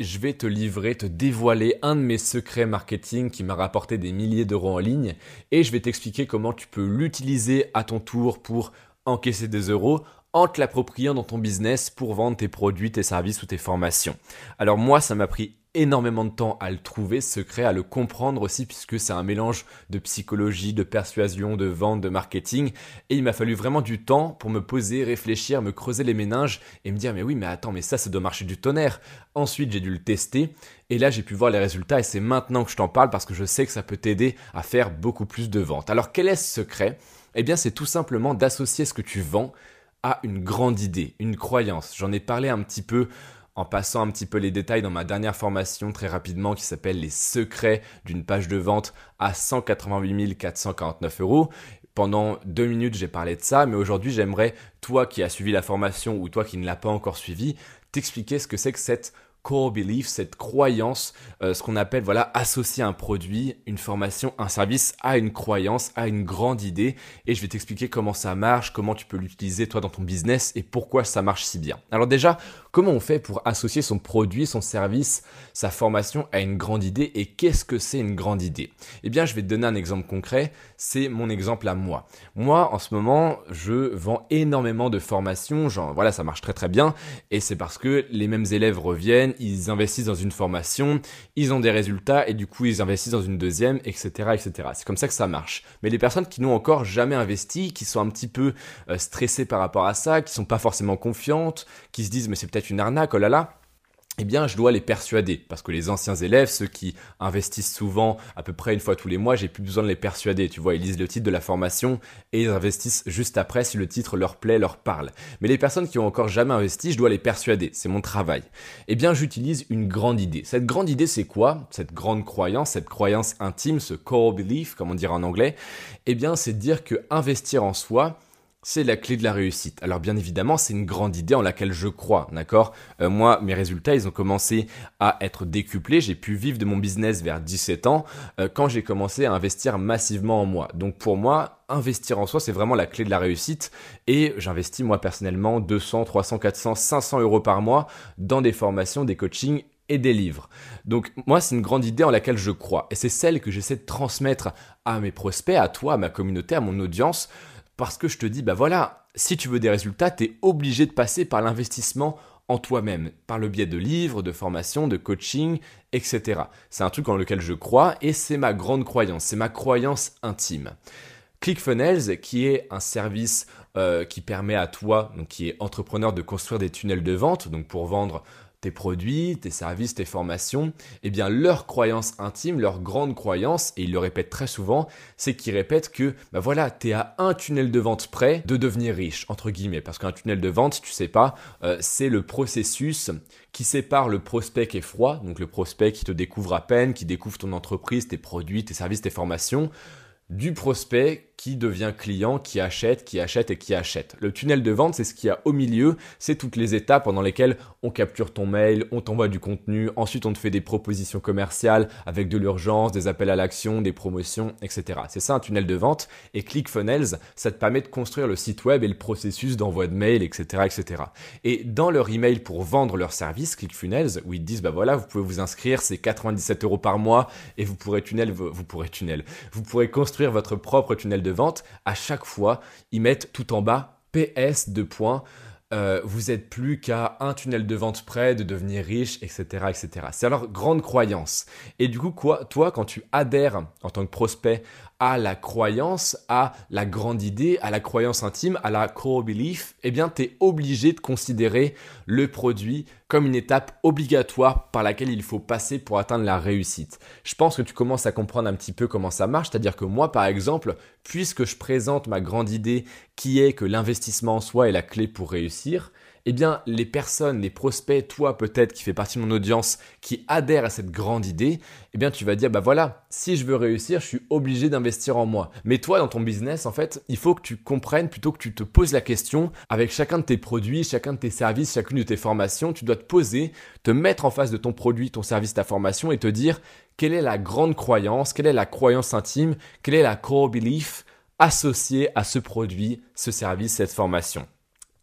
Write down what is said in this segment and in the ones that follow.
je vais te livrer, te dévoiler un de mes secrets marketing qui m'a rapporté des milliers d'euros en ligne et je vais t'expliquer comment tu peux l'utiliser à ton tour pour encaisser des euros en te l'appropriant dans ton business pour vendre tes produits, tes services ou tes formations. Alors moi, ça m'a pris énormément de temps à le trouver, secret, à le comprendre aussi, puisque c'est un mélange de psychologie, de persuasion, de vente, de marketing. Et il m'a fallu vraiment du temps pour me poser, réfléchir, me creuser les méninges et me dire, mais oui, mais attends, mais ça, ça doit marcher du tonnerre. Ensuite, j'ai dû le tester. Et là, j'ai pu voir les résultats et c'est maintenant que je t'en parle parce que je sais que ça peut t'aider à faire beaucoup plus de ventes. Alors, quel est ce secret? Eh bien, c'est tout simplement d'associer ce que tu vends à une grande idée, une croyance. J'en ai parlé un petit peu en passant un petit peu les détails dans ma dernière formation très rapidement qui s'appelle Les secrets d'une page de vente à 188 449 euros. Pendant deux minutes, j'ai parlé de ça, mais aujourd'hui, j'aimerais, toi qui as suivi la formation ou toi qui ne l'as pas encore suivi, t'expliquer ce que c'est que cette core belief, cette croyance, euh, ce qu'on appelle voilà associer un produit, une formation, un service à une croyance, à une grande idée et je vais t'expliquer comment ça marche, comment tu peux l'utiliser toi dans ton business et pourquoi ça marche si bien. Alors déjà, comment on fait pour associer son produit, son service, sa formation à une grande idée et qu'est-ce que c'est une grande idée? Eh bien, je vais te donner un exemple concret, c'est mon exemple à moi. Moi, en ce moment, je vends énormément de formations, genre voilà, ça marche très très bien et c'est parce que les mêmes élèves reviennent ils investissent dans une formation, ils ont des résultats et du coup ils investissent dans une deuxième, etc. etc. C'est comme ça que ça marche. Mais les personnes qui n'ont encore jamais investi, qui sont un petit peu euh, stressées par rapport à ça, qui sont pas forcément confiantes, qui se disent mais c'est peut-être une arnaque, oh là là, eh bien, je dois les persuader. Parce que les anciens élèves, ceux qui investissent souvent, à peu près une fois tous les mois, j'ai plus besoin de les persuader. Tu vois, ils lisent le titre de la formation et ils investissent juste après si le titre leur plaît, leur parle. Mais les personnes qui ont encore jamais investi, je dois les persuader. C'est mon travail. Eh bien, j'utilise une grande idée. Cette grande idée, c'est quoi? Cette grande croyance, cette croyance intime, ce core belief, comme on dirait en anglais? Eh bien, c'est dire que investir en soi, c'est la clé de la réussite. Alors bien évidemment, c'est une grande idée en laquelle je crois, d'accord? Euh, Moi, mes résultats, ils ont commencé à être décuplés. J'ai pu vivre de mon business vers 17 ans euh, quand j'ai commencé à investir massivement en moi. Donc pour moi, investir en soi, c'est vraiment la clé de la réussite. Et j'investis moi personnellement 200, 300, 400, 500 euros par mois dans des formations, des coachings et des livres. Donc moi, c'est une grande idée en laquelle je crois. Et c'est celle que j'essaie de transmettre à mes prospects, à toi, à ma communauté, à mon audience parce que je te dis, bah voilà, si tu veux des résultats, tu es obligé de passer par l'investissement en toi-même, par le biais de livres, de formations, de coaching, etc. C'est un truc en lequel je crois et c'est ma grande croyance, c'est ma croyance intime. ClickFunnels, qui est un service euh, qui permet à toi, qui est entrepreneur, de construire des tunnels de vente, donc pour vendre tes produits, tes services, tes formations, eh bien leur croyance intime, leur grande croyance, et ils le répètent très souvent, c'est qu'ils répètent que bah voilà, tu es à un tunnel de vente près de devenir riche, entre guillemets, parce qu'un tunnel de vente, tu sais pas, euh, c'est le processus qui sépare le prospect qui est froid, donc le prospect qui te découvre à peine, qui découvre ton entreprise, tes produits, tes services, tes formations, du prospect qui devient client, qui achète, qui achète et qui achète. Le tunnel de vente, c'est ce qu'il y a au milieu, c'est toutes les étapes pendant lesquelles on capture ton mail, on t'envoie du contenu, ensuite on te fait des propositions commerciales avec de l'urgence, des appels à l'action, des promotions, etc. C'est ça un tunnel de vente et ClickFunnels, ça te permet de construire le site web et le processus d'envoi de mail, etc., etc. Et dans leur email pour vendre leur service, ClickFunnels, où ils disent, bah voilà, vous pouvez vous inscrire, c'est 97 euros par mois et vous pourrez tunnel, vous pourrez tunnel, vous pourrez construire votre propre tunnel de vente, à chaque fois, ils mettent tout en bas PS de points. Euh, vous êtes plus qu'à un tunnel de vente près de devenir riche, etc., etc. C'est leur grande croyance. Et du coup, quoi, toi, quand tu adhères en tant que prospect à la croyance, à la grande idée, à la croyance intime, à la core belief, eh bien, tu es obligé de considérer le produit comme une étape obligatoire par laquelle il faut passer pour atteindre la réussite. Je pense que tu commences à comprendre un petit peu comment ça marche, c'est-à-dire que moi, par exemple, puisque je présente ma grande idée qui est que l'investissement en soi est la clé pour réussir, eh bien, les personnes, les prospects, toi peut-être qui fais partie de mon audience, qui adhèrent à cette grande idée, eh bien, tu vas dire, bah voilà, si je veux réussir, je suis obligé d'investir en moi. Mais toi, dans ton business, en fait, il faut que tu comprennes, plutôt que tu te poses la question, avec chacun de tes produits, chacun de tes services, chacune de tes formations, tu dois te poser, te mettre en face de ton produit, ton service, ta formation et te dire, quelle est la grande croyance, quelle est la croyance intime, quelle est la core belief associée à ce produit, ce service, cette formation.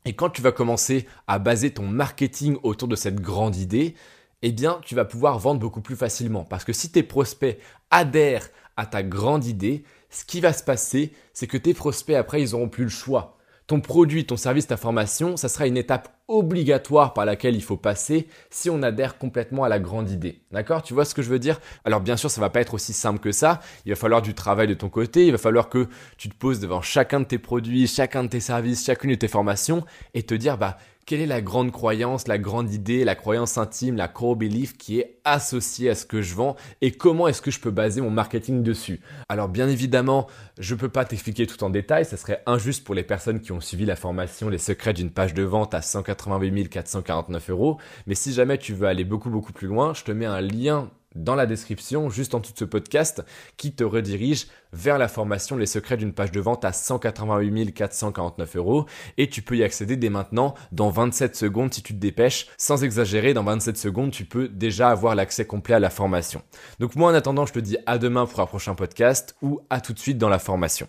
Et quand tu vas commencer à baser ton marketing autour de cette grande idée, eh bien, tu vas pouvoir vendre beaucoup plus facilement. Parce que si tes prospects adhèrent à ta grande idée, ce qui va se passer, c'est que tes prospects, après, ils n'auront plus le choix. Ton produit, ton service, ta formation, ça sera une étape obligatoire par laquelle il faut passer si on adhère complètement à la grande idée. D'accord? Tu vois ce que je veux dire? Alors bien sûr, ça va pas être aussi simple que ça. Il va falloir du travail de ton côté, il va falloir que tu te poses devant chacun de tes produits, chacun de tes services, chacune de tes formations et te dire bah quelle est la grande croyance, la grande idée, la croyance intime, la core belief qui est associée à ce que je vends et comment est-ce que je peux baser mon marketing dessus? Alors bien évidemment, je ne peux pas t'expliquer tout en détail, ça serait injuste pour les personnes qui ont suivi la formation Les secrets d'une page de vente à 188 449 euros, mais si jamais tu veux aller beaucoup beaucoup plus loin, je te mets un lien dans la description, juste en dessous de ce podcast, qui te redirige vers la formation Les secrets d'une page de vente à 188 449 euros. Et tu peux y accéder dès maintenant dans 27 secondes si tu te dépêches. Sans exagérer, dans 27 secondes, tu peux déjà avoir l'accès complet à la formation. Donc moi, en attendant, je te dis à demain pour un prochain podcast ou à tout de suite dans la formation.